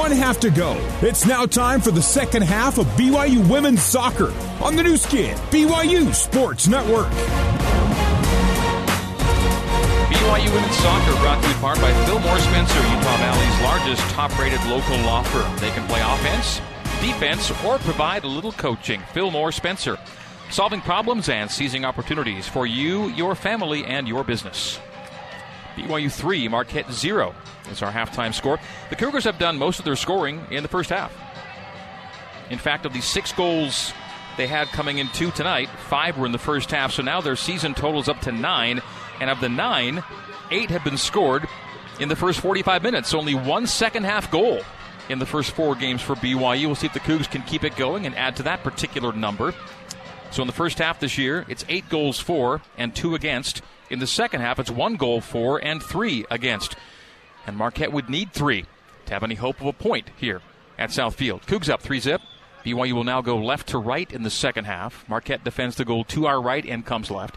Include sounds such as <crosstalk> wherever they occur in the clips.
one half to go. It's now time for the second half of BYU Women's Soccer on the new skin, BYU Sports Network. BYU Women's Soccer brought to you in part by Fillmore Spencer, Utah Valley's largest top-rated local law firm. They can play offense, defense, or provide a little coaching. Fillmore Spencer, solving problems and seizing opportunities for you, your family, and your business. BYU 3, Marquette 0 is our halftime score. The Cougars have done most of their scoring in the first half. In fact, of the six goals they had coming in two tonight, five were in the first half, so now their season totals up to nine. And of the nine, eight have been scored in the first 45 minutes. Only one second half goal in the first four games for BYU. We'll see if the Cougs can keep it going and add to that particular number. So in the first half this year, it's eight goals for and two against. In the second half, it's one goal for and three against. And Marquette would need three to have any hope of a point here at Southfield. Cougs up three zip. BYU will now go left to right in the second half. Marquette defends the goal to our right and comes left.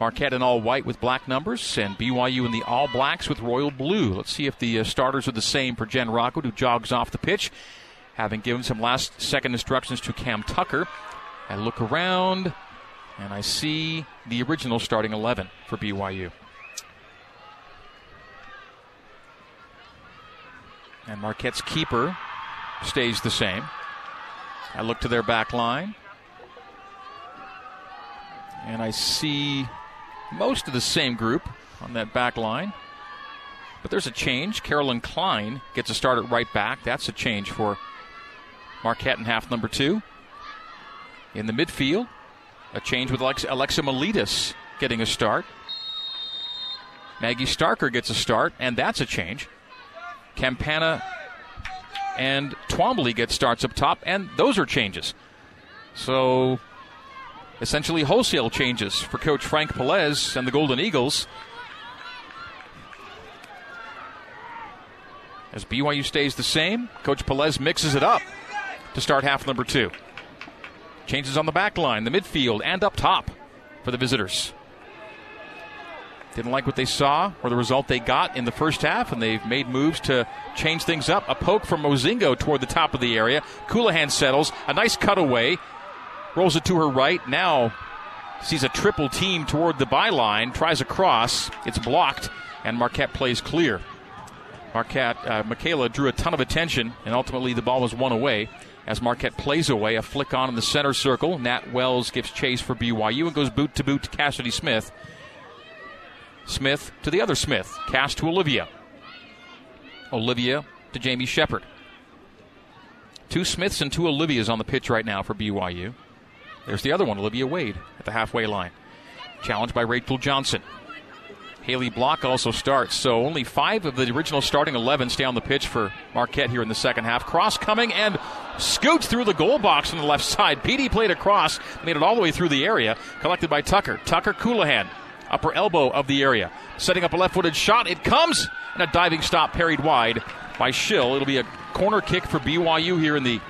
Marquette in all white with black numbers, and BYU in the all blacks with royal blue. Let's see if the uh, starters are the same for Jen Rockwood, who jogs off the pitch, having given some last second instructions to Cam Tucker. I look around, and I see the original starting 11 for BYU. And Marquette's keeper stays the same. I look to their back line. And I see most of the same group on that back line. But there's a change. Carolyn Klein gets a start at right back. That's a change for Marquette in half number two. In the midfield, a change with Alexa, Alexa Miletus getting a start. Maggie Starker gets a start, and that's a change. Campana and Twombly get starts up top, and those are changes. So, essentially, wholesale changes for Coach Frank Pelaez and the Golden Eagles. As BYU stays the same, Coach Pelaez mixes it up to start half number two. Changes on the back line, the midfield, and up top for the visitors. Didn't like what they saw or the result they got in the first half, and they've made moves to change things up. A poke from Mozingo toward the top of the area. Colohan settles. A nice cutaway. Rolls it to her right. Now sees a triple team toward the byline. Tries a cross. It's blocked, and Marquette plays clear. Marquette, uh, Michaela drew a ton of attention, and ultimately the ball was one away as Marquette plays away. A flick on in the center circle. Nat Wells gives chase for BYU and goes boot to boot to Cassidy Smith. Smith to the other Smith. Cast to Olivia. Olivia to Jamie Shepard. Two Smiths and two Olivias on the pitch right now for BYU. There's the other one, Olivia Wade, at the halfway line. Challenged by Rachel Johnson. Haley Block also starts, so only five of the original starting 11 stay on the pitch for Marquette here in the second half. Cross coming and scoots through the goal box on the left side. Petey played across, made it all the way through the area, collected by Tucker. Tucker Colohan upper elbow of the area. Setting up a left footed shot. It comes, and a diving stop parried wide by Schill. It'll be a corner kick for BYU here in the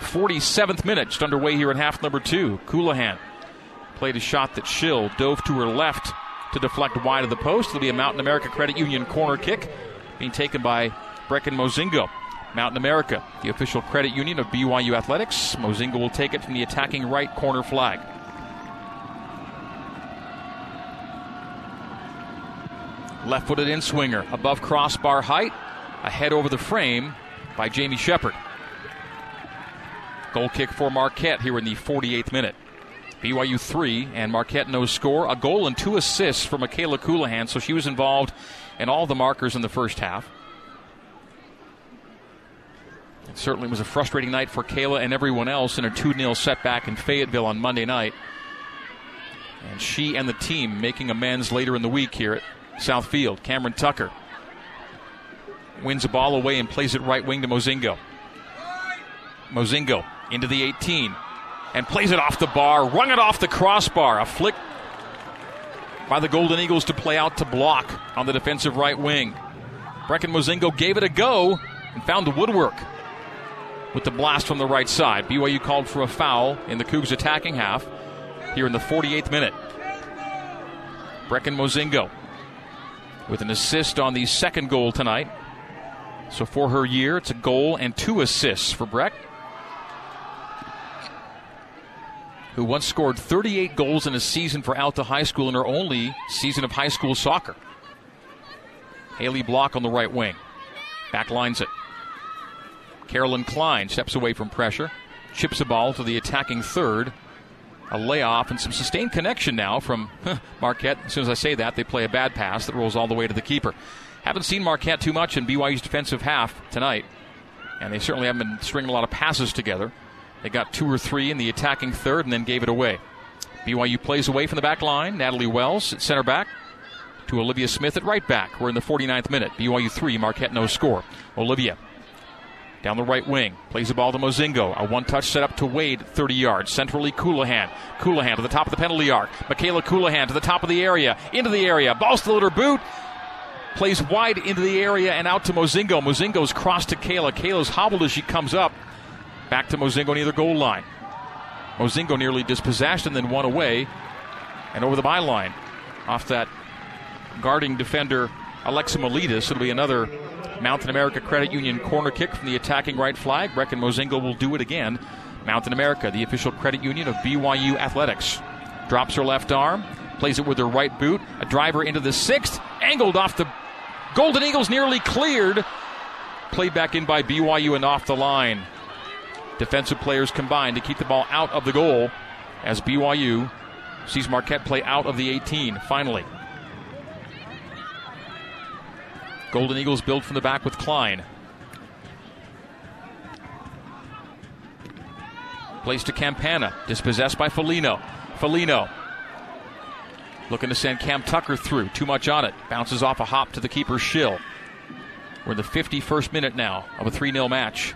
47th minute, just underway here in half number two. Colohan played a shot that Schill dove to her left to deflect wide of the post. It'll be a Mountain America Credit Union corner kick being taken by Brecken Mozingo. Mountain America, the official credit union of BYU Athletics. Mozingo will take it from the attacking right corner flag. Left footed in swinger, above crossbar height, a head over the frame by Jamie Shepard. Goal kick for Marquette here in the 48th minute. BYU 3 and Marquette no score. A goal and two assists for Michaela Colohan, so she was involved in all the markers in the first half. It certainly was a frustrating night for Kayla and everyone else in a 2 0 setback in Fayetteville on Monday night. And she and the team making amends later in the week here at Southfield. Cameron Tucker wins a ball away and plays it right wing to Mozingo. Mozingo into the 18 and plays it off the bar, rung it off the crossbar. A flick by the Golden Eagles to play out to block on the defensive right wing. Brecken Mozingo gave it a go and found the woodwork with the blast from the right side. BYU called for a foul in the Cougs attacking half here in the 48th minute. Brecken Mozingo with an assist on the second goal tonight. So for her year, it's a goal and two assists for Breck, who once scored 38 goals in a season for Alta High School in her only season of high school soccer. Haley Block on the right wing. Backlines it. Carolyn Klein steps away from pressure, chips a ball to the attacking third. A layoff and some sustained connection now from <laughs> Marquette. As soon as I say that, they play a bad pass that rolls all the way to the keeper. Haven't seen Marquette too much in BYU's defensive half tonight, and they certainly haven't been stringing a lot of passes together. They got two or three in the attacking third and then gave it away. BYU plays away from the back line. Natalie Wells at center back to Olivia Smith at right back. We're in the 49th minute. BYU 3, Marquette no score. Olivia down the right wing. Plays the ball to Mozingo. A one touch set up to Wade, 30 yards. Centrally, Colohan. Colohan to the top of the penalty arc. Michaela Colohan to the top of the area. Into the area. Ball still at her boot. Plays wide into the area and out to Mozingo. Mozingo's crossed to Kayla. Kayla's hobbled as she comes up. Back to Mozingo near the goal line. Mozingo nearly dispossessed and then one away and over the byline. Off that guarding defender, Alexa Melidis. It'll be another Mountain America Credit Union corner kick from the attacking right flag. Brecken Mozingo will do it again. Mountain America, the official credit union of BYU Athletics. Drops her left arm, plays it with her right boot. A driver into the sixth, angled off the Golden Eagles, nearly cleared. Played back in by BYU and off the line. Defensive players combined to keep the ball out of the goal as BYU sees Marquette play out of the 18 finally. Golden Eagles build from the back with Klein. Plays to Campana, dispossessed by Felino. Felino looking to send Cam Tucker through. Too much on it. Bounces off a hop to the keeper, Schill. We're in the 51st minute now of a 3 0 match.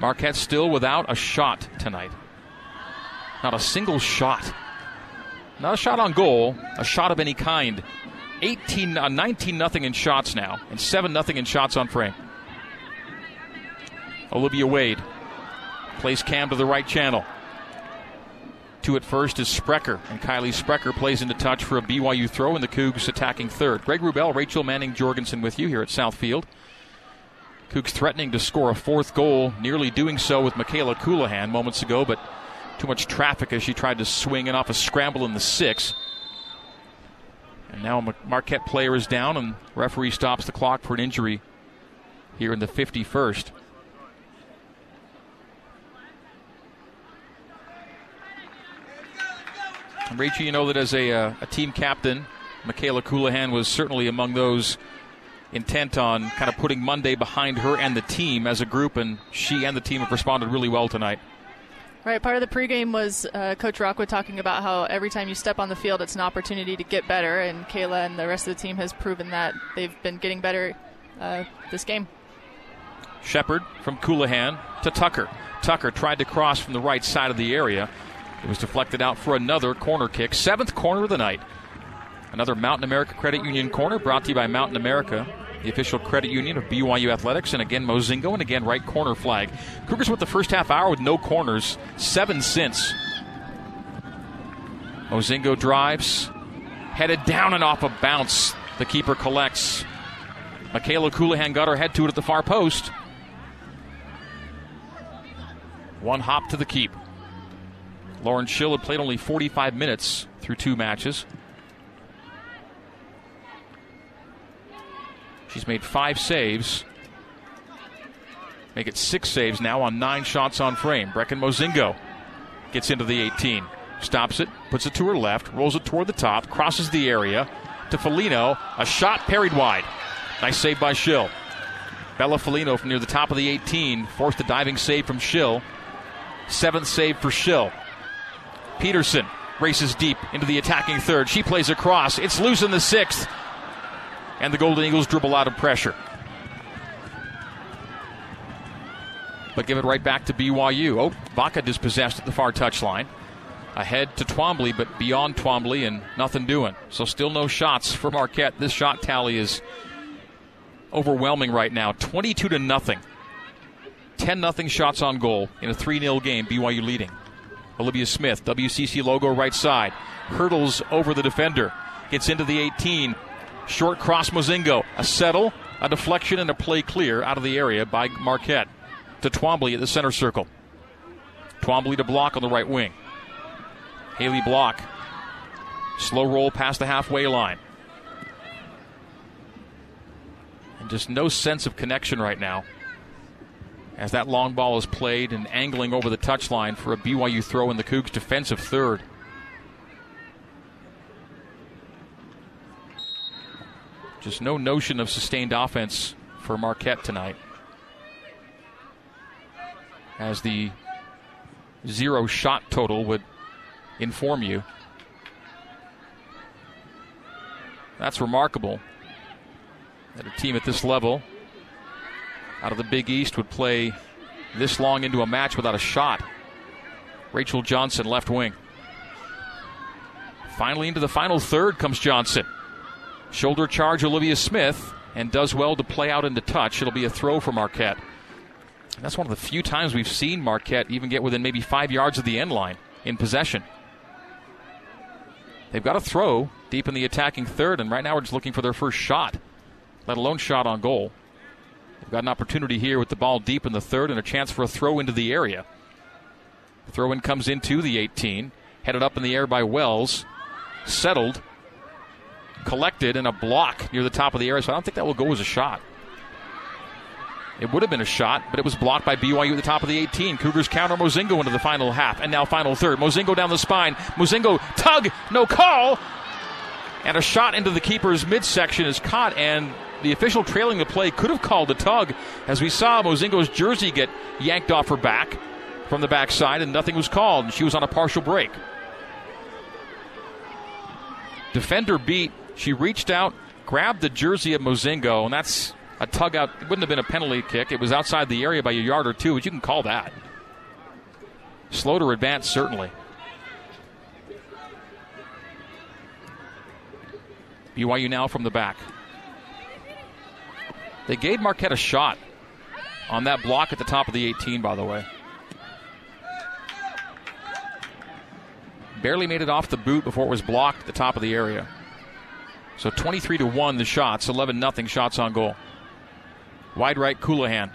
Marquette still without a shot tonight. Not a single shot. Not a shot on goal, a shot of any kind. 18, uh, 19 nothing in shots now, and 7 nothing in shots on frame. Olivia Wade plays Cam to the right channel. Two at first is Sprecher, and Kylie Sprecher plays into touch for a BYU throw, and the Cougs attacking third. Greg Wrubell, Rachel Manning Jorgensen with you here at Southfield. Cougs threatening to score a fourth goal, nearly doing so with Michaela Colohan moments ago, but too much traffic as she tried to swing it off a scramble in the six. And now a Marquette player is down, and referee stops the clock for an injury here in the 51st. Rachel, you know that as a, uh, a team captain, Michaela Colohan was certainly among those intent on kind of putting Monday behind her and the team as a group, and she and the team have responded really well tonight. Right. Part of the pregame was uh, Coach Rockwood talking about how every time you step on the field, it's an opportunity to get better, and Kayla and the rest of the team has proven that they've been getting better uh, this game. Shepard from Colohan to Tucker. Tucker tried to cross from the right side of the area. It was deflected out for another corner kick. Seventh corner of the night. Another Mountain America Credit Union corner brought to you by Mountain America the official credit union of BYU Athletics, and again Mozingo, and again right corner flag. Cougars with the first half hour with no corners, seven since. Mozingo drives, headed down and off a bounce. The keeper collects. Michaela Colohan got her head to it at the far post. One hop to the keep. Lauren Schill had played only 45 minutes through two matches. She's made five saves. Make it six saves now on nine shots on frame. Brecken Mozingo gets into the 18. Stops it, puts it to her left, rolls it toward the top, crosses the area to Felino. A shot parried wide. Nice save by Schill. Bella Felino from near the top of the 18 forced a diving save from Schill. Seventh save for Schill. Peterson races deep into the attacking third. She plays across. It's loose in the sixth and the Golden Eagles dribble out of pressure. But give it right back to BYU. Oh, Vaca dispossessed at the far touchline. Ahead to Twombly, but beyond Twombly and nothing doing. So still no shots for Marquette. This shot tally is overwhelming right now. 22 to nothing. 10 nothing shots on goal in a 3 0 game. BYU leading. Olivia Smith, WCC logo right side, hurdles over the defender, gets into the 18, Short cross Mozingo. A settle. A deflection and a play clear out of the area by Marquette to Twombly at the center circle. Twombly to block on the right wing. Haley block. Slow roll past the halfway line. And just no sense of connection right now as that long ball is played and angling over the touchline for a BYU throw in the Cougs' defensive third. Just no notion of sustained offense for Marquette tonight. As the zero shot total would inform you. That's remarkable that a team at this level out of the Big East would play this long into a match without a shot. Rachel Johnson, left wing. Finally, into the final third comes Johnson. Shoulder charge, Olivia Smith, and does well to play out into touch. It'll be a throw for Marquette. And that's one of the few times we've seen Marquette even get within maybe five yards of the end line in possession. They've got a throw deep in the attacking third, and right now we're just looking for their first shot, let alone shot on goal. They've got an opportunity here with the ball deep in the third and a chance for a throw into the area. The throw in comes into the 18, headed up in the air by Wells, settled, collected, and a block near the top of the area, so I don't think that will go as a shot. It would have been a shot, but it was blocked by BYU at the top of the 18. Cougars counter Mozingo into the final half, and now final third. Mozingo down the spine. Mozingo tug, no call. And a shot into the keeper's midsection is caught, and the official trailing the play could have called a tug, as we saw Mozingo's jersey get yanked off her back from the backside, and nothing was called, and she was on a partial break. Defender beat. She reached out, grabbed the jersey of Mozingo, and that's a tug out. It wouldn't have been a penalty kick. It was outside the area by a yard or two, but you can call that. Slow to advance, certainly. BYU now from the back. They gave Marquette a shot on that block at the top of the 18, by the way. Barely made it off the boot before it was blocked at the top of the area. So 23 to 1 the shots, 11 nothing shots on goal. Wide right, Colohan.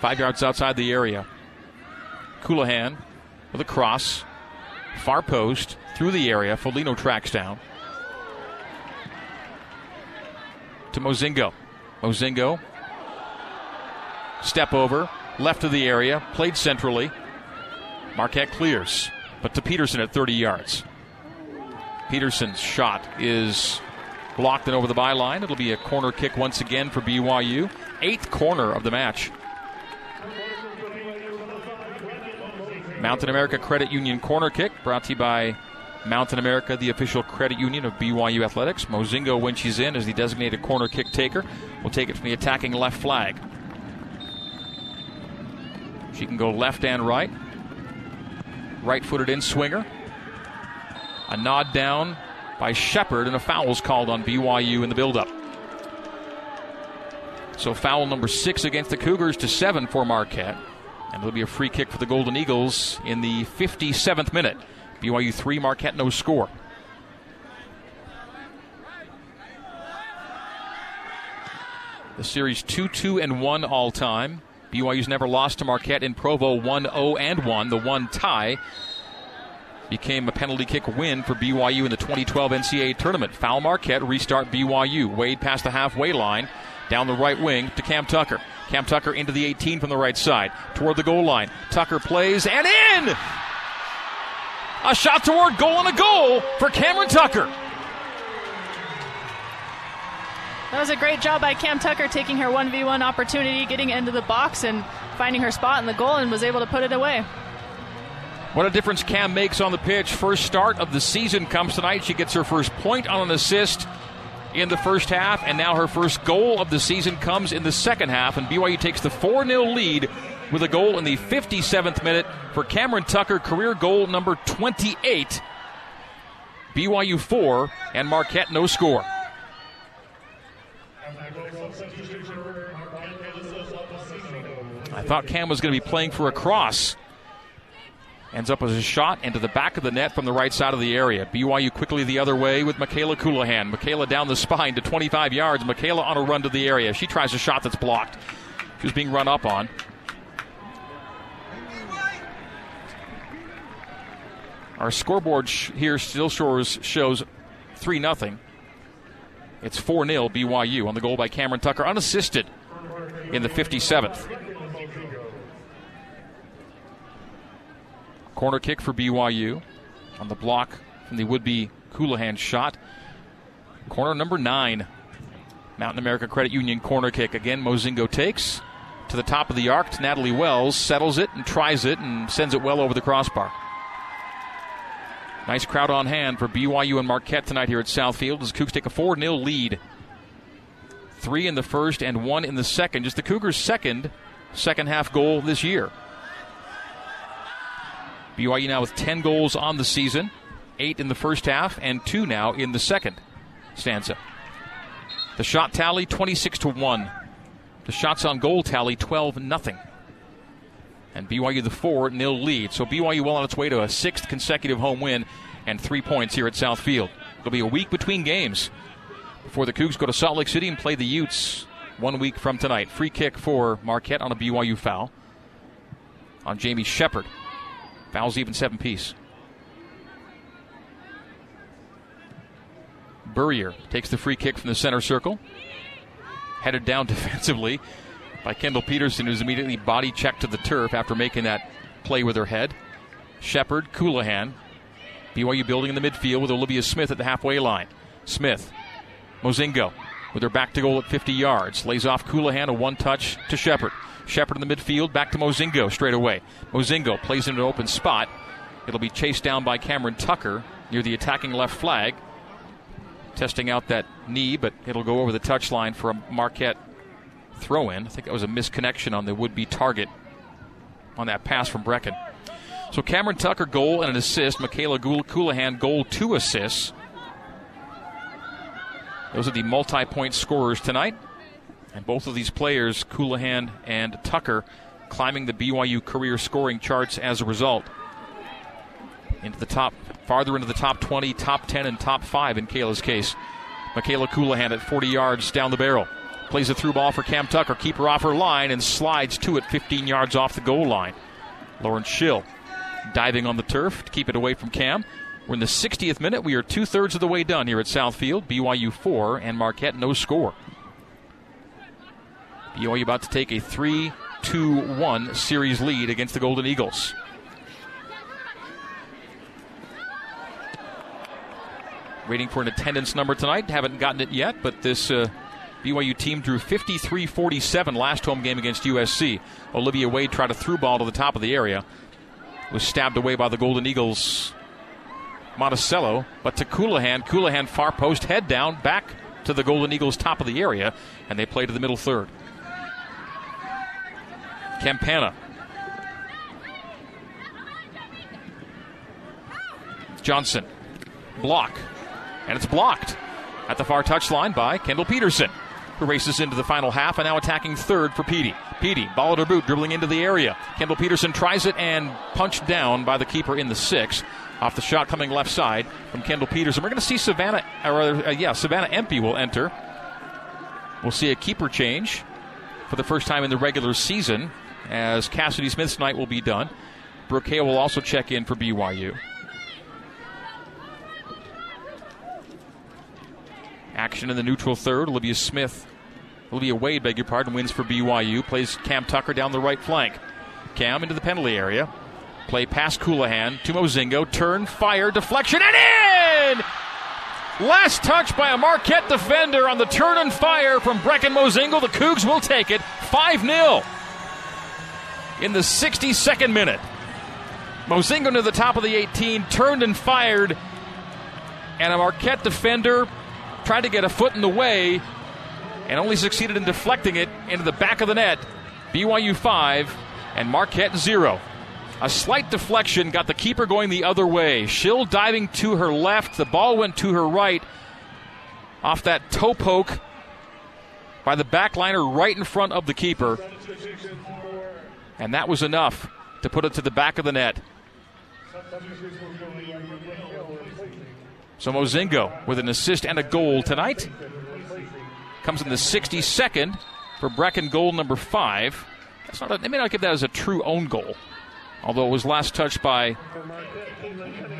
Five yards outside the area. Colohan with a cross. Far post through the area. Felino tracks down. To Mozingo. Mozingo. Step over. Left of the area. Played centrally. Marquette clears. But to Peterson at 30 yards. Peterson's shot is blocked and over the byline. It'll be a corner kick once again for BYU. Eighth corner of the match. Mountain America Credit Union corner kick brought to you by Mountain America, the official credit union of BYU Athletics. Mozingo, when she's in, as the designated corner kick taker, will take it from the attacking left flag. She can go left and right. Right footed in swinger. A nod down by Shepard, and a foul is called on BYU in the buildup. So foul number six against the Cougars to seven for Marquette. And it'll be a free kick for the Golden Eagles in the 57th minute. BYU 3, Marquette no score. The series 2 2 and 1 all time. BYU's never lost to Marquette in Provo 1 0 and 1. The one tie became a penalty kick win for BYU in the 2012 NCAA tournament. Foul Marquette, restart BYU. Wade past the halfway line, down the right wing to Cam Tucker. Cam Tucker into the 18 from the right side, toward the goal line. Tucker plays and in! A shot toward goal and a goal for Cameron Tucker. That was a great job by Cam Tucker taking her 1v1 opportunity, getting into the box, and finding her spot in the goal, and was able to put it away. What a difference Cam makes on the pitch. First start of the season comes tonight. She gets her first point on an assist in the first half, and now her first goal of the season comes in the second half, and BYU takes the 4 0 lead with a goal in the 57th minute for Cameron Tucker, career goal number 28. BYU 4 and Marquette no score. I thought Cam was going to be playing for a cross Ends up as a shot into the back of the net from the right side of the area. BYU quickly the other way with Michaela Colohan. Michaela down the spine to 25 yards. Michaela on a run to the area. She tries a shot that's blocked. She was being run up on. Our scoreboard sh- here still shows, shows 3 0. It's 4 0 BYU on the goal by Cameron Tucker, unassisted in the 57th. Corner kick for BYU on the block from the would be Colohan shot. Corner number nine. Mountain America Credit Union corner kick. Again, Mozingo takes to the top of the arc to Natalie Wells, settles it and tries it and sends it well over the crossbar. Nice crowd on hand for BYU and Marquette tonight here at Southfield as Cougs take a 4 0 lead. Three in the first and one in the second. Just the Cougars' second second half goal this year. BYU now with 10 goals on the season, eight in the first half, and two now in the second stanza. The shot tally 26 to 1. The shots on goal tally 12 nothing. And BYU the 4 0 lead. So BYU well on its way to a sixth consecutive home win and three points here at South Field. It'll be a week between games before the Cougs go to Salt Lake City and play the Utes one week from tonight. Free kick for Marquette on a BYU foul on Jamie Shepard. Fouls even seven piece. Burrier takes the free kick from the center circle. Headed down <laughs> defensively by Kendall Peterson, who's immediately body checked to the turf after making that play with her head. Shepard, Colohan. BYU building in the midfield with Olivia Smith at the halfway line. Smith, Mozingo with her back to goal at 50 yards. Lays off Colohan, a one touch to Shepard. Shepard in the midfield, back to Mozingo straight away. Mozingo plays in an open spot. It'll be chased down by Cameron Tucker near the attacking left flag. Testing out that knee, but it'll go over the touchline for a Marquette throw in. I think that was a misconnection on the would be target on that pass from Brecken. So Cameron Tucker goal and an assist. Michaela Colohan goal, two assists. Those are the multi point scorers tonight. And both of these players, Colohan and Tucker, climbing the BYU career scoring charts as a result. Into the top, farther into the top 20, top 10, and top 5 in Kayla's case. Michaela Colohan at 40 yards down the barrel. Plays a through ball for Cam Tucker. Keeper off her line and slides to it 15 yards off the goal line. Lauren Schill diving on the turf to keep it away from Cam. We're in the 60th minute. We are two thirds of the way done here at Southfield. BYU 4 and Marquette no score. BYU about to take a 3 2 1 series lead against the Golden Eagles. Waiting for an attendance number tonight. Haven't gotten it yet, but this uh, BYU team drew 53 47 last home game against USC. Olivia Wade tried a through ball to the top of the area. Was stabbed away by the Golden Eagles Monticello, but to Colohan. Colohan far post, head down, back to the Golden Eagles top of the area, and they play to the middle third. Campana. Johnson. Block. And it's blocked at the far touchline by Kendall Peterson, who races into the final half and now attacking third for Petey. Petey, ball at her boot, dribbling into the area. Kendall Peterson tries it and punched down by the keeper in the six. Off the shot coming left side from Kendall Peterson. We're going to see Savannah, or uh, yeah, Savannah Empey will enter. We'll see a keeper change for the first time in the regular season as Cassidy Smith's night will be done. Brooke Hale will also check in for BYU. Action in the neutral third. Olivia Smith, Olivia Wade, beg your pardon, wins for BYU. Plays Cam Tucker down the right flank. Cam into the penalty area. Play past Colohan to Mozingo. Turn, fire, deflection, and in! Last touch by a Marquette defender on the turn and fire from Brecken Mozingo. The Cougs will take it 5 0 in the 62nd minute. Mozingo to the top of the 18, turned and fired, and a Marquette defender tried to get a foot in the way and only succeeded in deflecting it into the back of the net. BYU 5 and Marquette 0. A slight deflection got the keeper going the other way. Schill diving to her left. The ball went to her right off that toe poke by the backliner right in front of the keeper. And that was enough to put it to the back of the net. So Mozingo with an assist and a goal tonight. Comes in the 62nd for Brecken goal number five. That's not a, they may not give that as a true own goal, although it was last touched by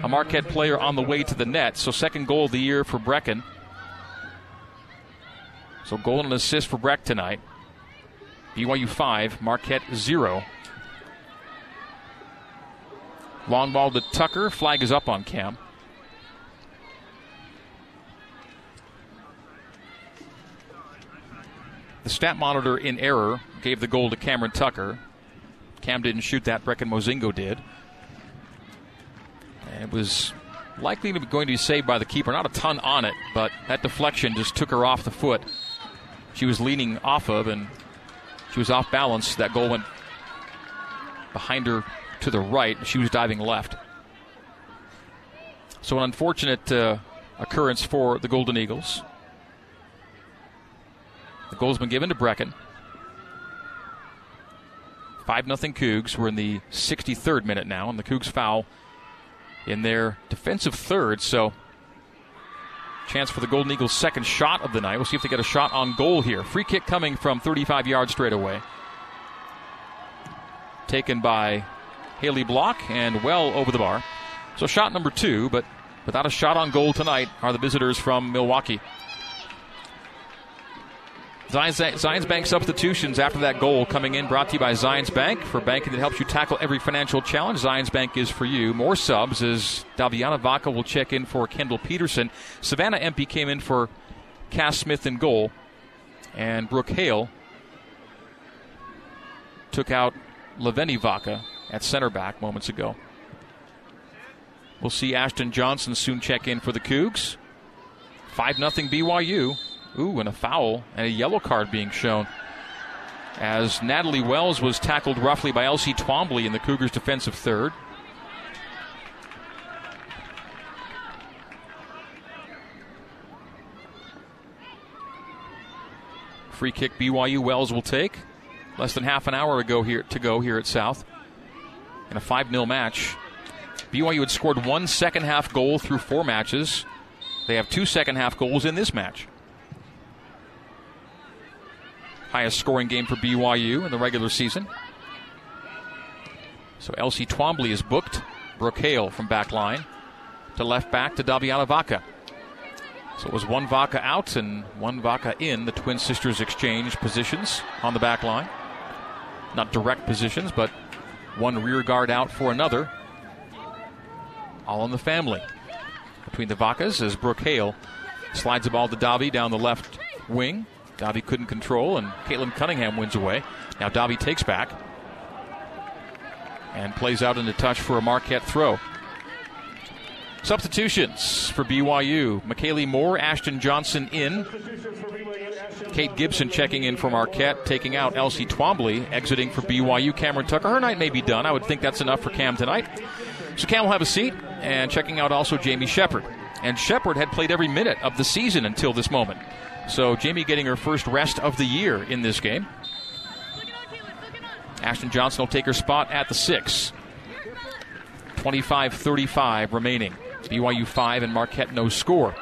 a Marquette player on the way to the net. So second goal of the year for Brecken. So goal and assist for Breck tonight. BYU 5, Marquette 0. Long ball to Tucker. Flag is up on Cam. The stat monitor in error gave the goal to Cameron Tucker. Cam didn't shoot that, Brecken Mozingo did. And it was likely to be going to be saved by the keeper. Not a ton on it, but that deflection just took her off the foot she was leaning off of, and she was off balance. That goal went behind her to the right. She was diving left. So, an unfortunate uh, occurrence for the Golden Eagles. The goal's been given to Brecken. 5 0 Cougs. We're in the 63rd minute now, and the Cougs foul in their defensive third. So, chance for the Golden Eagles' second shot of the night. We'll see if they get a shot on goal here. Free kick coming from 35 yards straight away. Taken by Haley Block and well over the bar. So, shot number two, but without a shot on goal tonight are the visitors from Milwaukee. Zions Bank substitutions after that goal coming in, brought to you by Zions Bank. For banking that helps you tackle every financial challenge, Zions Bank is for you. More subs as Daviana Vaca will check in for Kendall Peterson. Savannah Empey came in for Cass Smith in goal. And Brooke Hale took out Laveni Vaca at center back moments ago. We'll see Ashton Johnson soon check in for the Cougs. 5 0 BYU. Ooh, and a foul and a yellow card being shown. As Natalie Wells was tackled roughly by Elsie Twombly in the Cougars' defensive third. Free kick BYU Wells will take. Less than half an hour ago here to go here at South. In a 5 0 match. BYU had scored one second half goal through four matches. They have two second half goals in this match highest scoring game for BYU in the regular season. So Elsie Twombly is booked. Brooke Hale from back line to left back to Daviana Vaca. So it was one Vaca out and one Vaca in. The twin sisters exchange positions on the back line. Not direct positions, but one rear guard out for another. All in the family. Between the Vacas as Brooke Hale slides the ball to Davi down the left wing. Davi couldn't control, and Caitlin Cunningham wins away. Now Davi takes back and plays out into touch for a Marquette throw. Substitutions for BYU. McKaylee Moore, Ashton Johnson in. Kate Gibson checking in for Marquette, taking out Elsie Twombly, exiting for BYU. Cameron Tucker. Her night may be done. I would think that's enough for Cam tonight. So Cam will have a seat, and checking out also Jamie Shepard. And Shepard had played every minute of the season until this moment. So Jamie getting her first rest of the year in this game. Ashton Johnson will take her spot at the six. 25 35 remaining. BYU 5 and Marquette no score.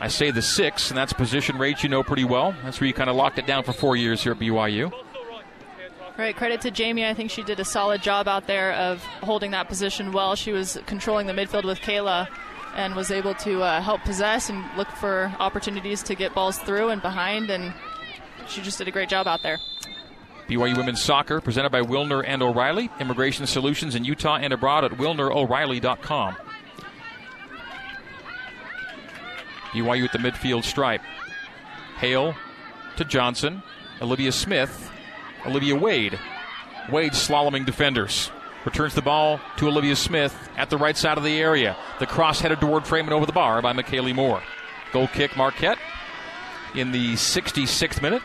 I say the six, and that's position rate you know pretty well. That's where you kind of locked it down for four years here at BYU. Right, credit to Jamie. I think she did a solid job out there of holding that position well. She was controlling the midfield with Kayla and was able to uh, help possess and look for opportunities to get balls through and behind, and she just did a great job out there. BYU Women's Soccer, presented by Wilner and O'Reilly. Immigration solutions in Utah and abroad at wilnero'reilly.com. BYU at the midfield stripe. Hale to Johnson. Olivia Smith. Olivia Wade. Wade slaloming defenders. Returns the ball to Olivia Smith at the right side of the area. The cross headed toward Freeman over the bar by McKaylee Moore. Goal kick Marquette in the 66th minute.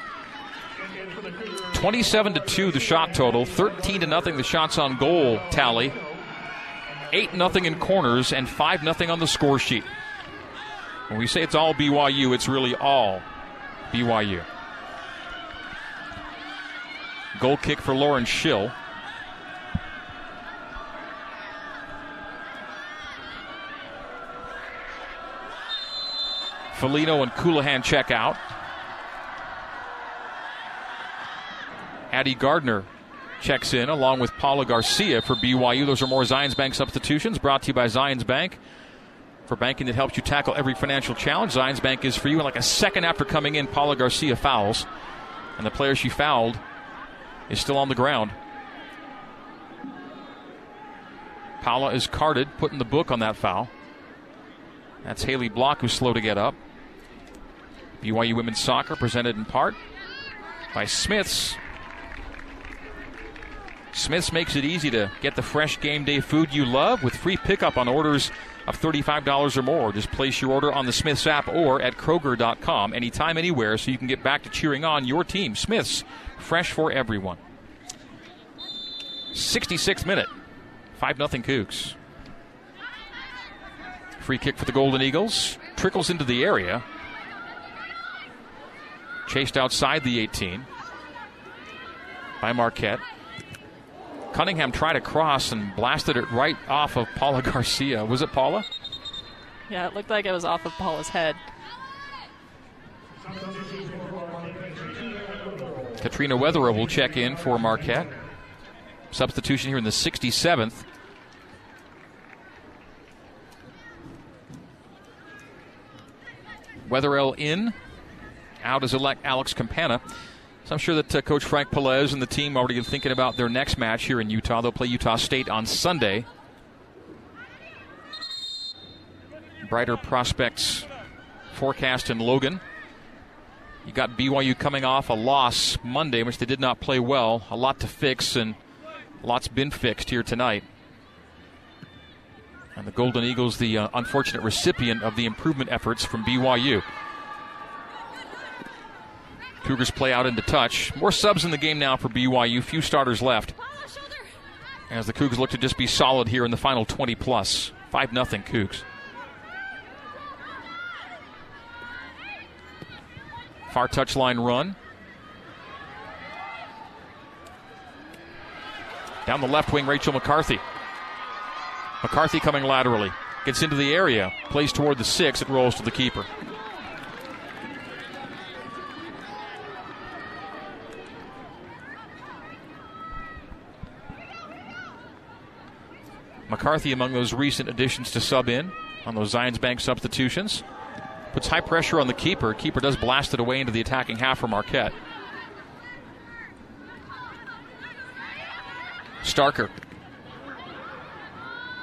27 to 2 the shot total, 13 to nothing the shots on goal tally. 8 nothing in corners and 5 nothing on the score sheet. When we say it's all BYU, it's really all BYU. Goal kick for Lauren Schill. Felino and Colohan check out. Addie Gardner checks in along with Paula Garcia for BYU. Those are more Zions Bank substitutions brought to you by Zions Bank. For banking that helps you tackle every financial challenge, Zions Bank is for you. And like a second after coming in, Paula Garcia fouls. And the player she fouled is still on the ground. Paula is carded, put in the book on that foul. That's Haley Block who's slow to get up. BYU women's soccer presented in part by Smith's. Smith's makes it easy to get the fresh game day food you love with free pickup on orders of $35 or more. Just place your order on the Smith's app or at Kroger.com anytime, anywhere, so you can get back to cheering on your team. Smith's, fresh for everyone. 66th minute. 5 0 Cougs. Free kick for the Golden Eagles. Trickles into the area. Chased outside the 18 by Marquette. Cunningham tried to cross and blasted it right off of Paula <laughs> Garcia. Was it Paula? Yeah, it looked like it was off of Paula's head. Katrina Weatherill will check in for Marquette. Substitution here in the 67th. Weatherill in. Out is elect Alex Campana. So I'm sure that uh, Coach Frank Pelaez and the team are already thinking about their next match here in Utah. They'll play Utah State on Sunday. Brighter prospects forecast in Logan. You got BYU coming off a loss Monday, which they did not play well. A lot to fix, and lots been fixed here tonight. And the Golden Eagles, the uh, unfortunate recipient of the improvement efforts from BYU. Cougars play out into touch. More subs in the game now for BYU. Few starters left. As the Cougs look to just be solid here in the final 20 plus. 5 0 Cougs. Far touchline run. Down the left wing, Rachel McCarthy. McCarthy coming laterally. Gets into the area. Plays toward the six. It rolls to the keeper. McCarthy among those recent additions to sub in on those Zions Bank substitutions. Puts high pressure on the keeper. Keeper does blast it away into the attacking half for Marquette. Starker.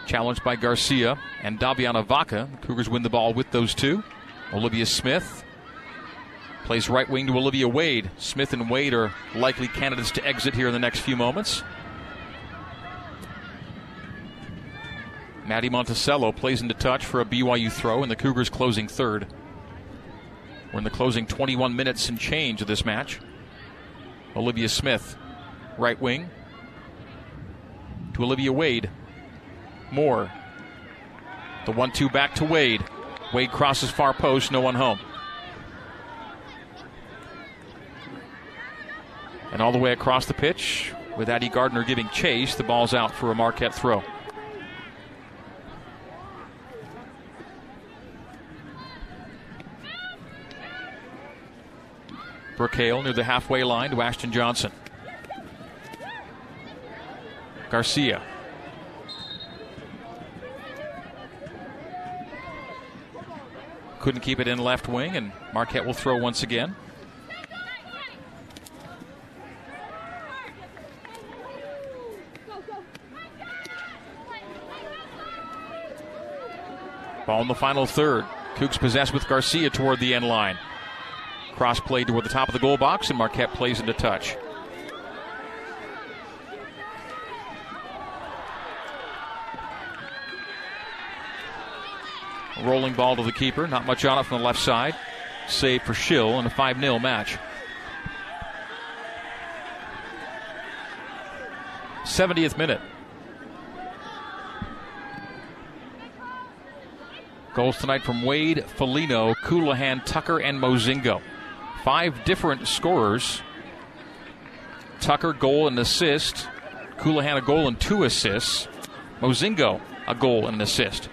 Challenged by Garcia and Daviana Vaca. The Cougars win the ball with those two. Olivia Smith plays right wing to Olivia Wade. Smith and Wade are likely candidates to exit here in the next few moments. Maddie Monticello plays into touch for a BYU throw, and the Cougars closing third. We're in the closing 21 minutes and change of this match. Olivia Smith, right wing, to Olivia Wade. Moore. The 1 2 back to Wade. Wade crosses far post, no one home. And all the way across the pitch, with Addie Gardner giving chase, the ball's out for a Marquette throw. Brooke Hale near the halfway line to Ashton Johnson. Garcia. Couldn't keep it in left wing, and Marquette will throw once again. Ball in the final third. Cougs possessed with Garcia toward the end line. Cross played toward the top of the goal box, and Marquette plays into touch. Rolling ball to the keeper. Not much on it from the left side. Save for Schill in a 5 0 match. 70th minute. Goals tonight from Wade, Felino, Colohan, Tucker, and Mozingo five different scorers. Tucker, goal and assist. Colohan, a goal and two assists. Mozingo, a goal and an assist.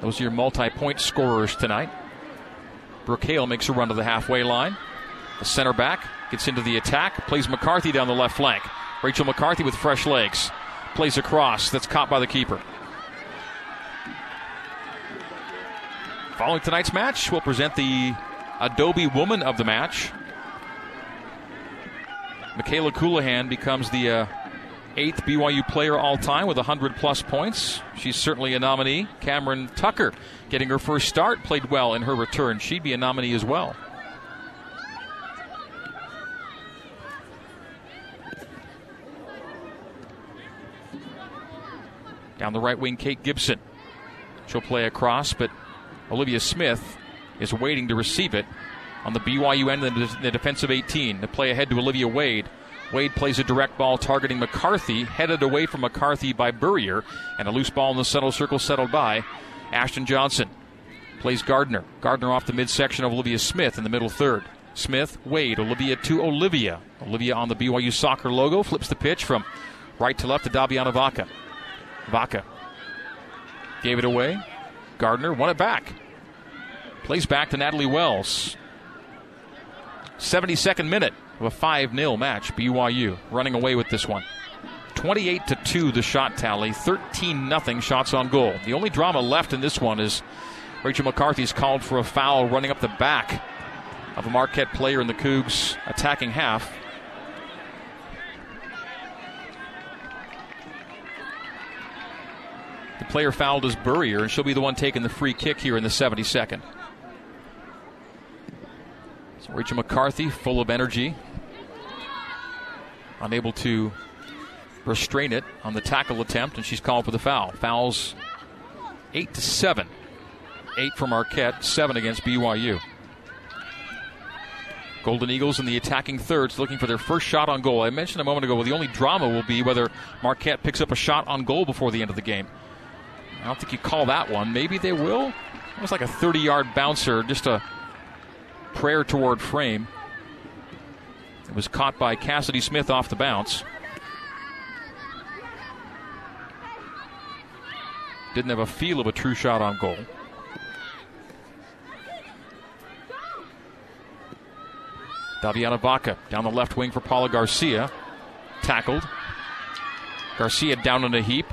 Those are your multi point scorers tonight. Brooke Hale makes a run to the halfway line. The center back gets into the attack, plays McCarthy down the left flank. Rachel McCarthy with fresh legs. Plays across, that's caught by the keeper. Following tonight's match, we'll present the Adobe Woman of the Match. Michaela Colohan becomes the uh, eighth BYU player all time with 100 plus points. She's certainly a nominee. Cameron Tucker getting her first start, played well in her return. She'd be a nominee as well. Down the right wing, Kate Gibson. She'll play across, but Olivia Smith is waiting to receive it on the BYU end of the, defensive 18. The play ahead to Olivia Wade. Wade plays a direct ball targeting McCarthy, headed away from McCarthy by Burrier, and a loose ball in the center circle settled by Ashton Johnson. Plays Gardner. Gardner off the midsection of Olivia Smith in the middle third. Smith, Wade, Olivia to Olivia. Olivia on the BYU soccer logo flips the pitch from right to left to Daviana Vaca. Vaca gave it away. Gardner won it back. Plays back to Natalie Wells. 72nd minute of a 5 0 match. BYU running away with this one. 28 to 2 the shot tally, 13 0 shots on goal. The only drama left in this one is Rachel McCarthy's called for a foul running up the back of a Marquette player in the Cougs attacking half. The player fouled is Burrier, and she'll be the one taking the free kick here in the 72nd. So Rachel McCarthy, full of energy, unable to restrain it on the tackle attempt, and she's called for the foul. Fouls eight to seven, eight for Marquette, seven against BYU. Golden Eagles in the attacking thirds looking for their first shot on goal. I mentioned a moment ago, well, the only drama will be whether Marquette picks up a shot on goal before the end of the game. I don't think you call that one. Maybe they will. It was like a 30 yard bouncer, just a prayer toward frame. It was caught by Cassidy Smith off the bounce. Didn't have a feel of a true shot on goal. Daviana Vaca down the left wing for Paula Garcia. Tackled. Garcia down in a heap.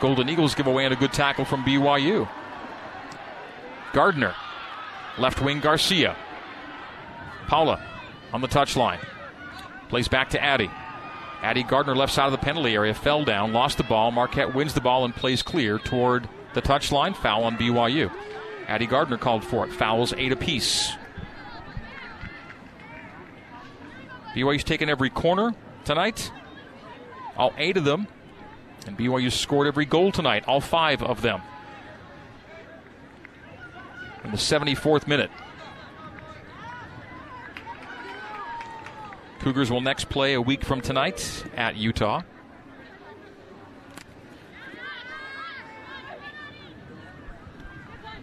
Golden Eagles give away and a good tackle from BYU. Gardner. Left wing Garcia. Paula on the touchline. Plays back to Addy. Addy Gardner left side of the penalty area fell down, lost the ball. Marquette wins the ball and plays clear toward the touchline. Foul on BYU. Addy Gardner called for it. Fouls eight apiece. BYU's taken every corner tonight, all eight of them, and BYU scored every goal tonight, all five of them. In the 74th minute. Cougars will next play a week from tonight at Utah.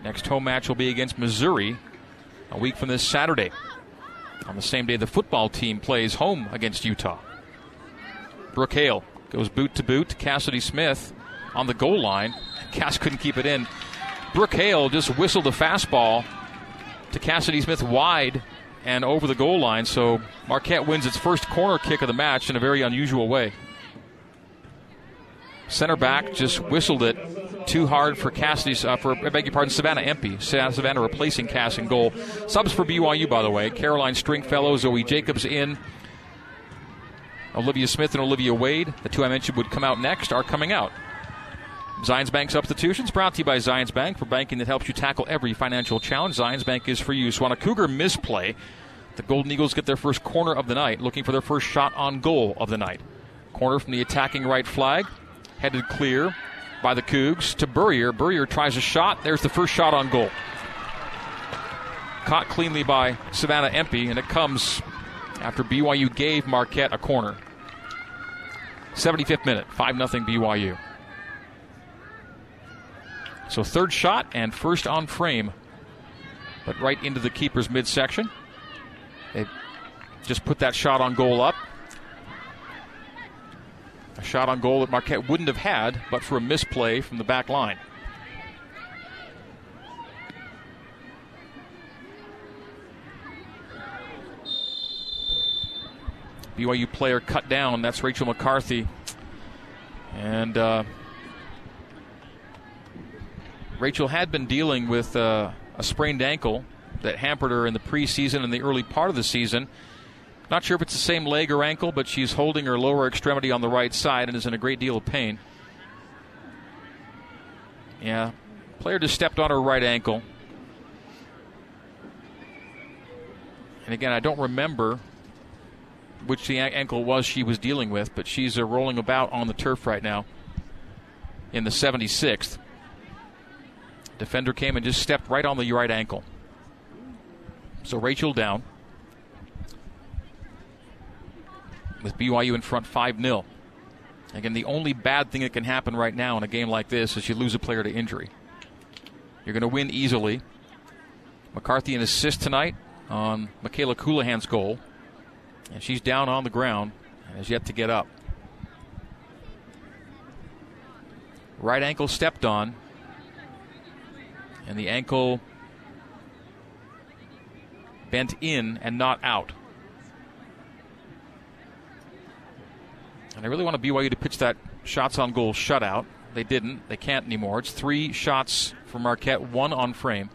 Next home match will be against Missouri a week from this Saturday. On the same day, the football team plays home against Utah. Brooke Hale goes boot to boot. Cassidy Smith on the goal line. Cass couldn't keep it in. Brooke Hale just whistled a fastball to Cassidy Smith wide and over the goal line. So Marquette wins its first corner kick of the match in a very unusual way. Center back just whistled it too hard for Cassidy's, uh, for, I beg your pardon, Savannah Empey. Savannah replacing Cass in goal. Subs for BYU, by the way. Caroline Stringfellow, Zoe Jacobs in. Olivia Smith and Olivia Wade, the two I mentioned would come out next, are coming out. Zions Bank substitutions brought to you by Zions Bank for banking that helps you tackle every financial challenge. Zions Bank is for you. So on a Cougar misplay, the Golden Eagles get their first corner of the night, looking for their first shot on goal of the night. Corner from the attacking right flag, headed clear by the Cougs to Burrier. Burrier tries a shot. There's the first shot on goal. Caught cleanly by Savannah Empey, and it comes after BYU gave Marquette a corner. 75th minute, 5 0 BYU. So third shot and first on frame, but right into the keeper's midsection. They just put that shot on goal up. A shot on goal that Marquette wouldn't have had, but for a misplay from the back line. BYU player cut down. That's Rachel McCarthy. And uh, Rachel had been dealing with uh, a sprained ankle that hampered her in the preseason and the early part of the season. Not sure if it's the same leg or ankle, but she's holding her lower extremity on the right side and is in a great deal of pain. Yeah, player just stepped on her right ankle. And again, I don't remember which the ankle was she was dealing with, but she's uh, rolling about on the turf right now in the 76th. Defender came and just stepped right on the right ankle. So Rachel down. With BYU in front 5 0. Again, the only bad thing that can happen right now in a game like this is you lose a player to injury. You're going to win easily. McCarthy an assist tonight on Michaela Colohan's goal. And she's down on the ground and has yet to get up. Right ankle stepped on. And the ankle bent in and not out. And I really want BYU to pitch that shots on goal shutout. They didn't. They can't anymore. It's three shots for Marquette, one on frame.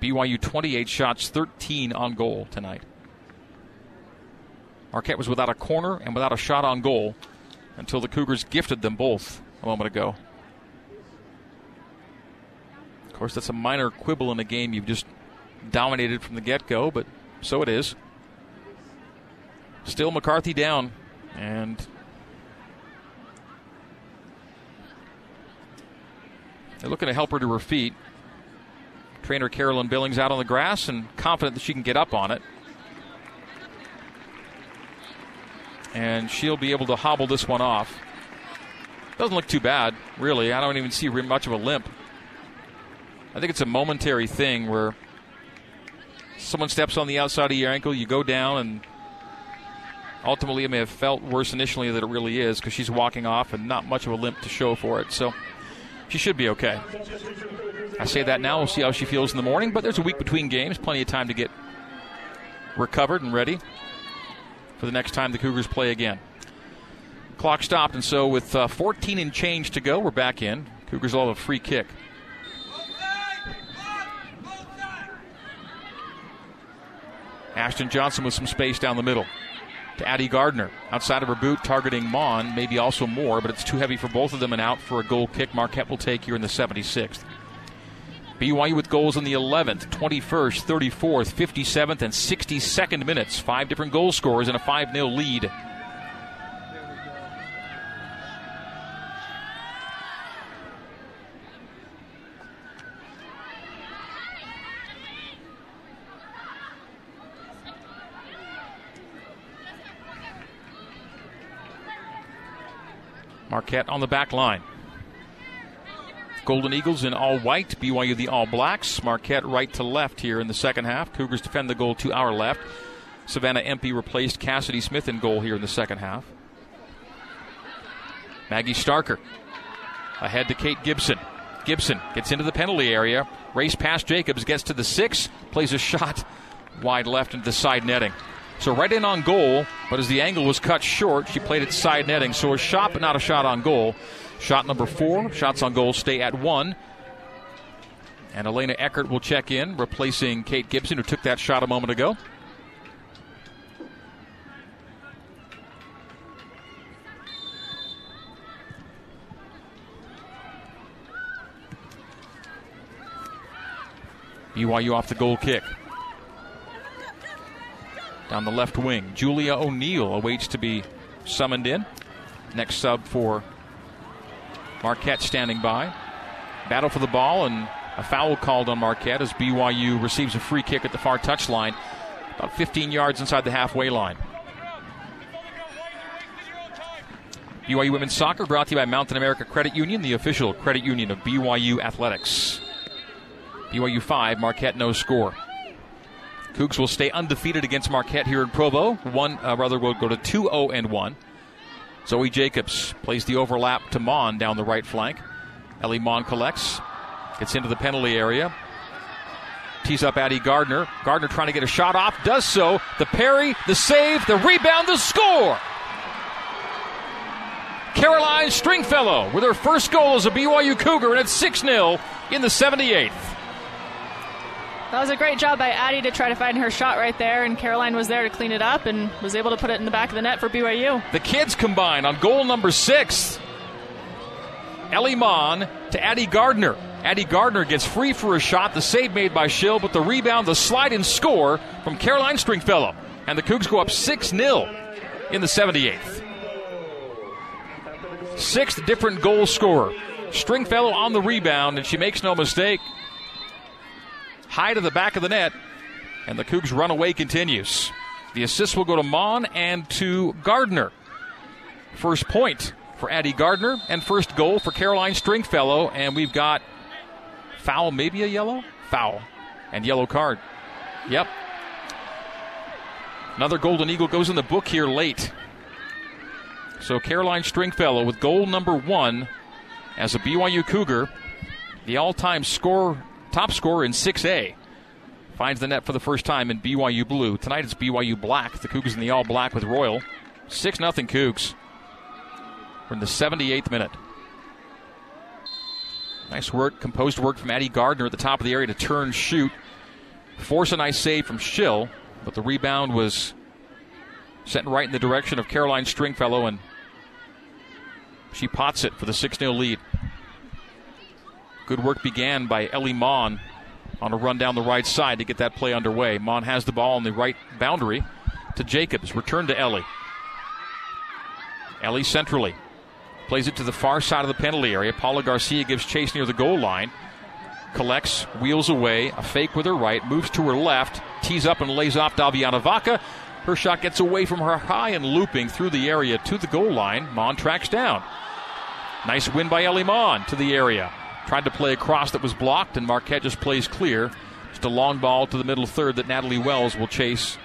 BYU 28 shots, 13 on goal tonight. Marquette was without a corner and without a shot on goal until the Cougars gifted them both a moment ago. Of course, that's a minor quibble in a game you've just dominated from the get go, but so it is. Still McCarthy down, and they're looking to help her to her feet. Trainer Carolyn Billings out on the grass and confident that she can get up on it. and she'll be able to hobble this one off. Doesn't look too bad, really. I don't even see much of a limp. I think it's a momentary thing where someone steps on the outside of your ankle, you go down, and ultimately it may have felt worse initially than it really is because she's walking off and not much of a limp to show for it. So she should be okay. I say that now. We'll see how she feels in the morning, but there's a week between games, plenty of time to get recovered and ready for the next time the Cougars play again. Clock stopped, and so with uh, 14 and change to go, we're back in. Cougars will have a free kick. Ashton Johnson with some space down the middle to Addie Gardner. Outside of her boot, targeting Mon, maybe also more, but it's too heavy for both of them and out for a goal kick. Marquette will take here in the 76th. BYU with goals in the 11th, 21st, 34th, 57th, and 62nd minutes. Five different goal scorers and a 5 0 lead. Marquette on the back line. Golden Eagles in all white, BYU the all blacks. Marquette right to left here in the second half. Cougars defend the goal to our left. Savannah Empey replaced Cassidy Smith in goal here in the second half. Maggie Starker ahead to Kate Gibson. Gibson gets into the penalty area, race past Jacobs, gets to the six, plays a shot wide left into the side netting. So right in on goal, but as the angle was cut short, she played it side netting. So a shot, but not a shot on goal. Shot number four. Shots on goal stay at one. And Elena Eckert will check in, replacing Kate Gibson, who took that shot a moment ago. BYU off the goal kick. Down the left wing, Julia O'Neill awaits to be summoned in. Next sub for Marquette standing by. Battle for the ball and a foul called on Marquette as BYU receives a free kick at the far touchline, about 15 yards inside the halfway line. BYU Women's Soccer brought to you by Mountain America Credit Union, the official credit union of BYU Athletics. BYU 5, Marquette no score. Cougs will stay undefeated against Marquette here in Provo. One, uh, rather, will go to 2 0 and 1. Zoe Jacobs plays the overlap to Mon down the right flank. Ellie Mon collects, gets into the penalty area. Tees up Addie Gardner. Gardner trying to get a shot off. Does so. The parry, the save, the rebound, the score. Caroline Stringfellow with her first goal as a BYU Cougar, and it's 6 0 in the 78th. That was a great job by Addie to try to find her shot right there, and Caroline was there to clean it up and was able to put it in the back of the net for BYU. The kids combine on goal number six. Ellie Mon to Addie Gardner. Addie Gardner gets free for a shot, the save made by Schill, but the rebound, the slide and score from Caroline Stringfellow. And the Cougs go up 6 0 in the 78th. Sixth different goal scorer. Stringfellow on the rebound, and she makes no mistake. High to the back of the net, and the Cougs runaway continues. The assist will go to Mon and to Gardner. First point for Addie Gardner, and first goal for Caroline Stringfellow, and we've got foul, maybe a yellow? Foul. And yellow card. Yep. Another Golden Eagle goes in the book here late. So Caroline Stringfellow with goal number one as a BYU Cougar, the all-time score top scorer in 6A, finds the net for the first time in BYU blue. Tonight it's BYU black. The Cougars in the all black with Royal. Six nothing Cougs. We're in the 78th minute. Nice work, composed work from Addie Gardner at the top of the area to turn, shoot, force a nice save from Schill, but the rebound was sent right in the direction of Caroline Stringfellow, and she pots it for the 6 0 lead. Good work began by Ellie Mon on a run down the right side to get that play underway. Mon has the ball on the right boundary to Jacobs. Return to Ellie. Ellie centrally. Plays it to the far side of the penalty area. Paula Garcia gives chase near the goal line. Collects, wheels away, a fake with her right, moves to her left, tees up and lays off Daviana Vaca. Her shot gets away from her high and looping through the area to the goal line. Mon tracks down. Nice win by Ellie Mon to the area. Tried to play a cross that was blocked, and Marquette just plays clear. Just a long ball to the middle third that Natalie Wells will chase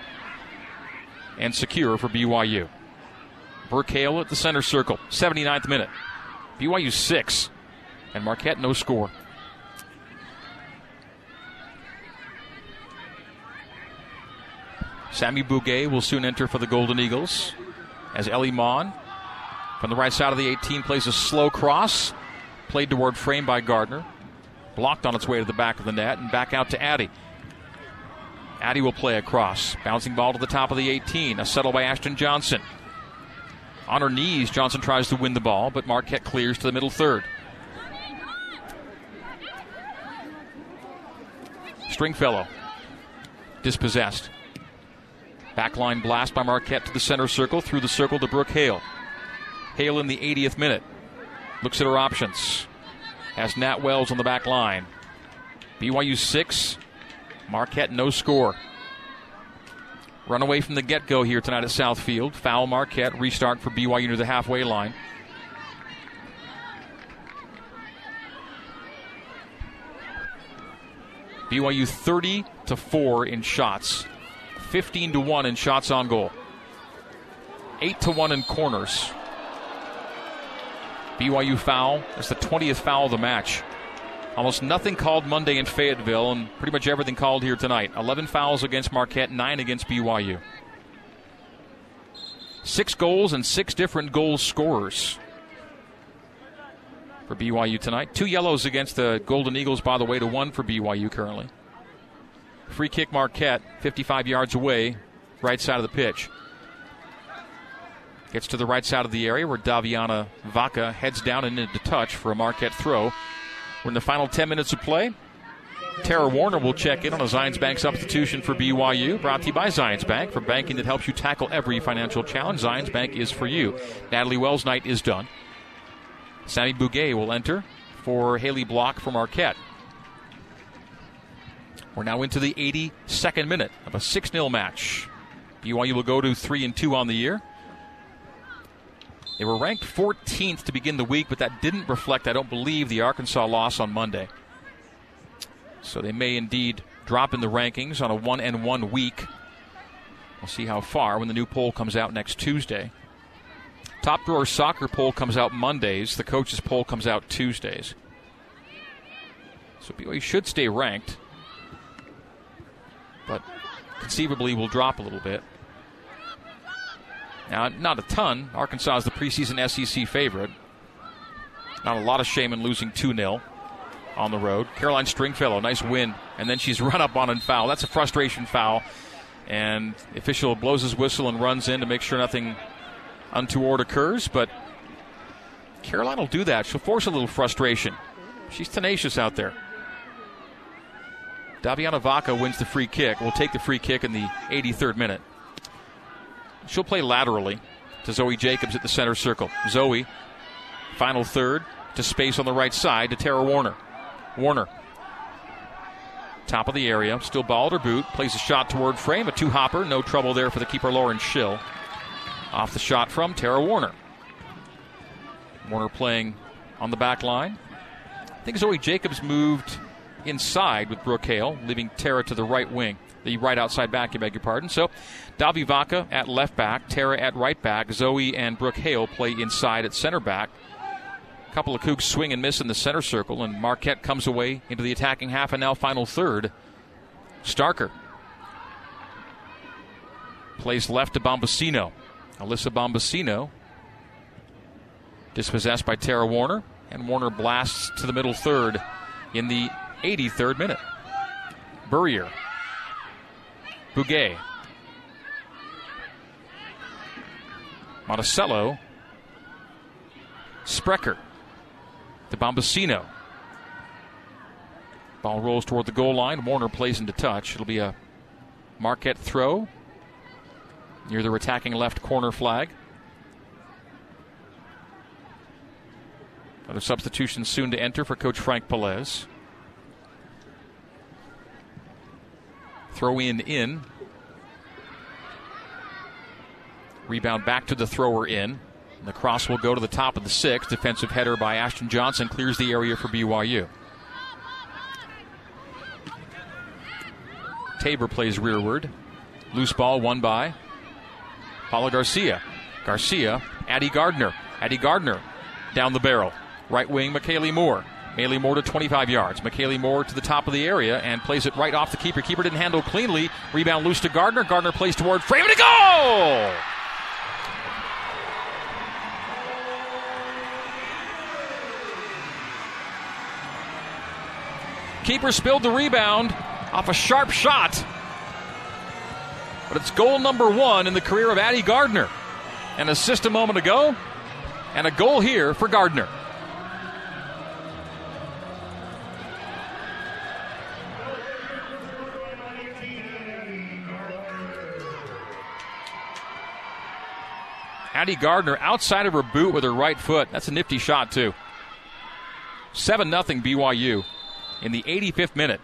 and secure for BYU. Brooke Hale at the center circle, 79th minute. BYU 6, and Marquette no score. Sammy Bouguet will soon enter for the Golden Eagles as Ellie Mon from the right side of the 18 plays a slow cross, played toward frame by Gardner, blocked on its way to the back of the net, and back out to Addy. Addy will play a cross, bouncing ball to the top of the 18, a settle by Ashton Johnson. On her knees, Johnson tries to win the ball, but Marquette clears to the middle third. Stringfellow dispossessed. Backline blast by Marquette to the center circle, through the circle to Brooke Hale. Hale in the 80th minute. Looks at her options. Has Nat Wells on the back line. BYU 6, Marquette no score. Run away from the get go here tonight at Southfield. Foul Marquette. Restart for BYU near the halfway line. BYU 30 to 4 in shots, 15 to 1 in shots on goal, 8 to 1 in corners. BYU foul. That's the 20th foul of the match. Almost nothing called Monday in Fayetteville, and pretty much everything called here tonight. 11 fouls against Marquette, 9 against BYU. Six goals and six different goal scorers for BYU tonight. Two yellows against the Golden Eagles, by the way, to one for BYU currently. Free kick Marquette, 55 yards away, right side of the pitch. Gets to the right side of the area where Daviana Vaca heads down and into touch for a Marquette throw. We're in the final 10 minutes of play. Tara Warner will check in on a Zions Bank substitution for BYU, brought to you by Zions Bank for banking that helps you tackle every financial challenge. Zions Bank is for you. Natalie Wells' night is done. Sammy Bouguet will enter for Haley Block from Marquette. We're now into the 82nd minute of a 6 0 match. BYU will go to 3 and 2 on the year. They were ranked 14th to begin the week, but that didn't reflect, I don't believe, the Arkansas loss on Monday. So they may indeed drop in the rankings on a one and one week. We'll see how far when the new poll comes out next Tuesday. Top drawer soccer poll comes out Mondays. The coaches poll comes out Tuesdays. So BYU should stay ranked. but conceivably will drop a little bit. Now, not a ton. Arkansas is the preseason SEC favorite. Not a lot of shame in losing 2 0 on the road. Caroline Stringfellow, nice win. And then she's <laughs> run up on and foul. That's a frustration foul. And official blows his whistle and runs in to make sure nothing untoward occurs. But Caroline will do that. She'll force a little frustration. She's tenacious out there. Daviana Vaca wins the free kick. Will take the free kick in the 83rd minute. She'll play laterally to Zoe Jacobs at the center circle. Zoe, final third to space on the right side to Tara Warner. Warner, top of the area, still ball at her boot, plays a shot toward frame, a two hopper, no trouble there for the keeper Lauren Schill. Off the shot from Tara Warner. Warner playing on the back line. I think Zoe Jacobs moved inside with Brooke Hale, leaving Tara to the right wing, the right outside back, you beg your pardon. So Davi Vaca at left back, Tara at right back, Zoe and Brooke Hale play inside at center back. A couple of Cougs swing and miss in the center circle, and Marquette comes away into the attacking half and now final third. Starker plays left to Bombasino. Alyssa Bombasino dispossessed by Tara Warner, and Warner blasts to the middle third in the 83rd minute. Burrier. Bouguet. Monticello. Sprecher. To Bombasino. Ball rolls toward the goal line. Warner plays into touch. It'll be a Marquette throw near their attacking left corner flag. Other substitutions soon to enter for Coach Frank Pelaez. Throw in in. Rebound back to the thrower in. The cross will go to the top of the six. Defensive header by Ashton Johnson clears the area for BYU. Tabor plays rearward. Loose ball won by Paula Garcia. Garcia, Addie Gardner. Addie Gardner down the barrel. Right wing, McKaylee Moore. Maylee Moore to 25 yards. McKaylee Moore to the top of the area and plays it right off the keeper. Keeper didn't handle cleanly. Rebound loose to Gardner. Gardner plays toward frame and a goal! Keeper spilled the rebound off a sharp shot. But it's goal number one in the career of Addie Gardner. An assist a moment ago, and a goal here for Gardner. Addie Gardner outside of her boot with her right foot. That's a nifty shot, too. 7 0 BYU in the 85th minute.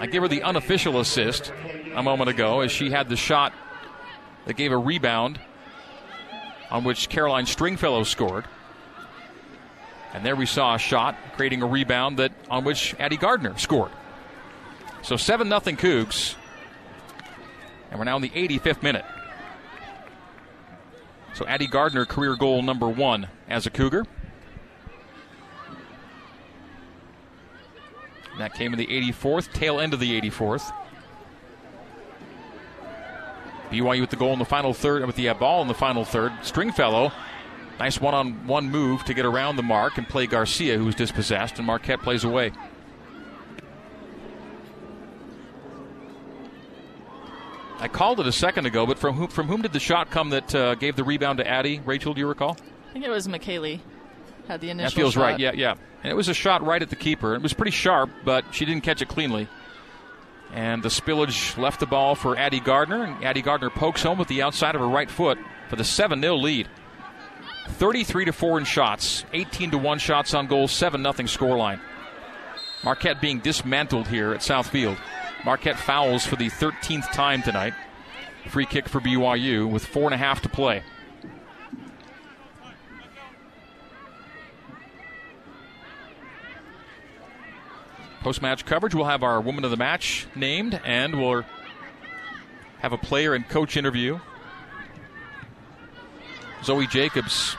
I gave her the unofficial assist a moment ago as she had the shot that gave a rebound on which Caroline Stringfellow scored. And there we saw a shot creating a rebound that on which Addie Gardner scored. So 7 0 Cougs. And we're now in the 85th minute. So Addie Gardner, career goal number one as a Cougar. That came in the 84th, tail end of the 84th. BYU with the goal in the final third, with the uh, ball in the final third. Stringfellow, nice one on one move to get around the mark and play Garcia, who's dispossessed, and Marquette plays away. I called it a second ago, but from whom, from whom did the shot come that uh, gave the rebound to Addie? Rachel, do you recall? I think it was McKaylee. Had the initial. That feels shot. right. Yeah, yeah. And it was a shot right at the keeper. It was pretty sharp, but she didn't catch it cleanly. And the spillage left the ball for Addie Gardner, and Addie Gardner pokes home with the outside of her right foot for the 7 0 lead. 33 to 4 in shots, 18 to 1 shots on goal, 7 0 scoreline. Marquette being dismantled here at Southfield. Marquette fouls for the 13th time tonight. Free kick for BYU with four and a half to play. Post match coverage, we'll have our woman of the match named, and we'll have a player and coach interview. Zoe Jacobs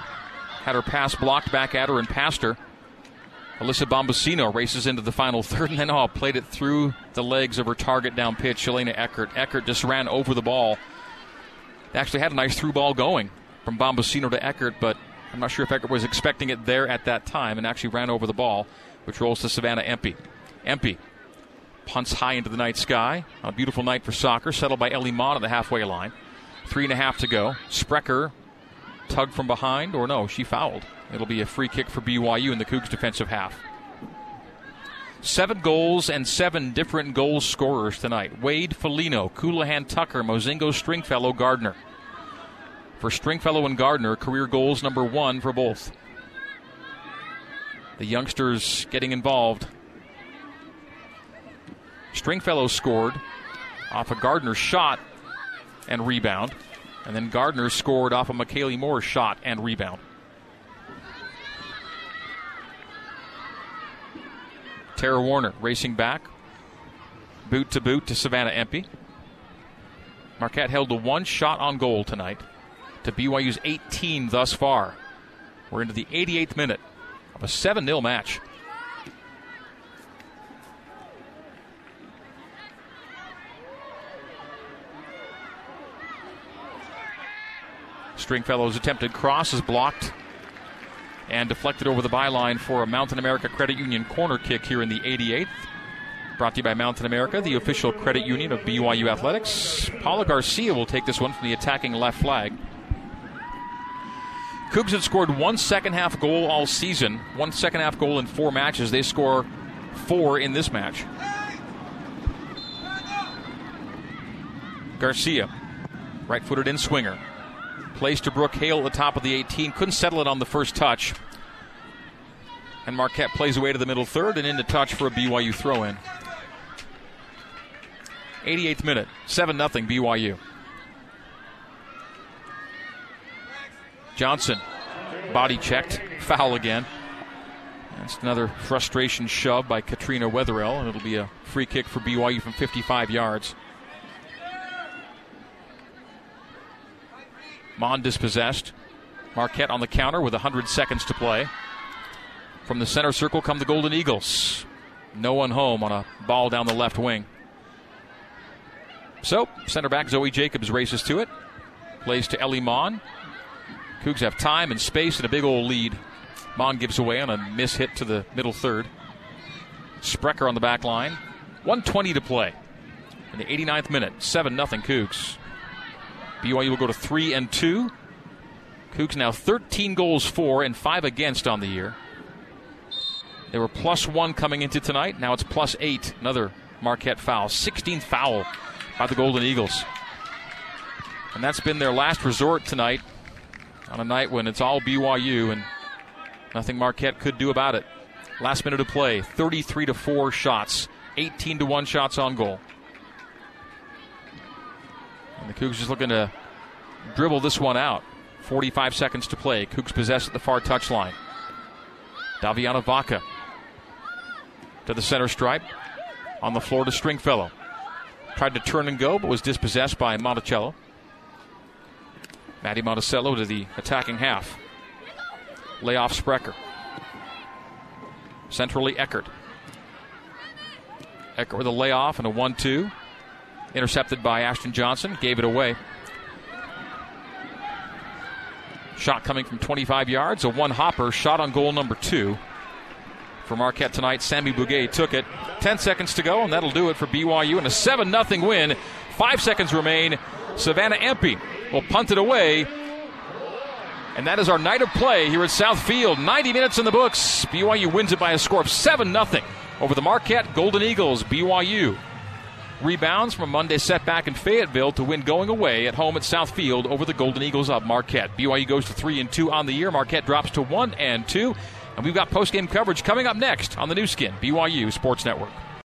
had her pass blocked back at her and passed her. Alyssa Bombasino races into the final third and then oh, played it through the legs of her target down pitch, Shalana Eckert. Eckert just ran over the ball. Actually had a nice through ball going from Bombasino to Eckert, but I'm not sure if Eckert was expecting it there at that time and actually ran over the ball, which rolls to Savannah Empey. Empey punts high into the night sky. A beautiful night for soccer, settled by Ellie Mon at the halfway line. Three and a half to go. Sprecher tugged from behind, or no, she fouled. It'll be a free kick for BYU in the Cougs defensive half. Seven goals and seven different goal scorers tonight. Wade Felino, Colohan Tucker, Mozingo Stringfellow, Gardner. For Stringfellow and Gardner, career goals number one for both. The youngsters getting involved. Stringfellow scored off a Gardner shot and rebound. And then Gardner scored off a McKaylee Moore shot and rebound. Tara Warner racing back. Boot to boot to Savannah Empey. Marquette held to one shot on goal tonight to BYU's 18 thus far. We're into the 88th minute of a 7 0 match. Stringfellow's attempted cross is blocked and deflected over the byline for a Mountain America Credit Union corner kick here in the 88th. Brought to you by Mountain America, the official credit union of BYU Athletics. Paula Garcia will take this one from the attacking left flag. Cougs had scored one second half goal all season, one second half goal in four matches. They score four in this match. Garcia, right footed in swinger. Plays to Brooke Hale at the top of the 18. Couldn't settle it on the first touch. And Marquette plays away to the middle third and into touch for a BYU throw in. 88th minute, 7 0 BYU. Johnson, body checked, foul again. That's another frustration shove by Katrina Wetherell, and it'll be a free kick for BYU from 55 yards. Mon dispossessed. Marquette on the counter with 100 seconds to play. From the center circle come the Golden Eagles. No one home on a ball down the left wing. So, center back Zoe Jacobs races to it. Plays to Ellie Mon. Cougs have time and space and a big old lead. Mon gives away on a miss hit to the middle third. Sprecher on the back line. 120 to play. In the 89th minute, 7 0 Cougs. BYU will go to three and two. Cougs now 13 goals for and five against on the year. They were plus one coming into tonight. Now it's plus eight. Another Marquette foul. 16th foul by the Golden Eagles. And that's been their last resort tonight on a night when it's all BYU and nothing Marquette could do about it. Last minute of play 33 to 4 shots, 18 to 1 shots on goal. And the Cougs just looking to dribble this one out. 45 seconds to play. Cougs possess at the far touchline. Daviana Vaca to the center stripe. On the floor to Stringfellow. Tried to turn and go, but was dispossessed by Monticello. Maddie Monticello to the attacking half. Layoff Sprecher. Centrally Eckert. Eckert with a layoff and a 1 2. Intercepted by Ashton Johnson, gave it away. Shot coming from 25 yards, a one hopper, shot on goal number two. For Marquette tonight, Sammy Bouguet took it. 10 seconds to go, and that'll do it for BYU. And a 7 0 win. Five seconds remain. Savannah Empey will punt it away. And that is our night of play here at South Field. 90 minutes in the books. BYU wins it by a score of 7 0 over the Marquette Golden Eagles. BYU Rebounds from a Monday setback in Fayetteville to win going away at home at South Field over the Golden Eagles of Marquette. BYU goes to 3 and 2 on the year. Marquette drops to 1 and 2. And we've got post game coverage coming up next on the Nu Skin, BYU Sports Network.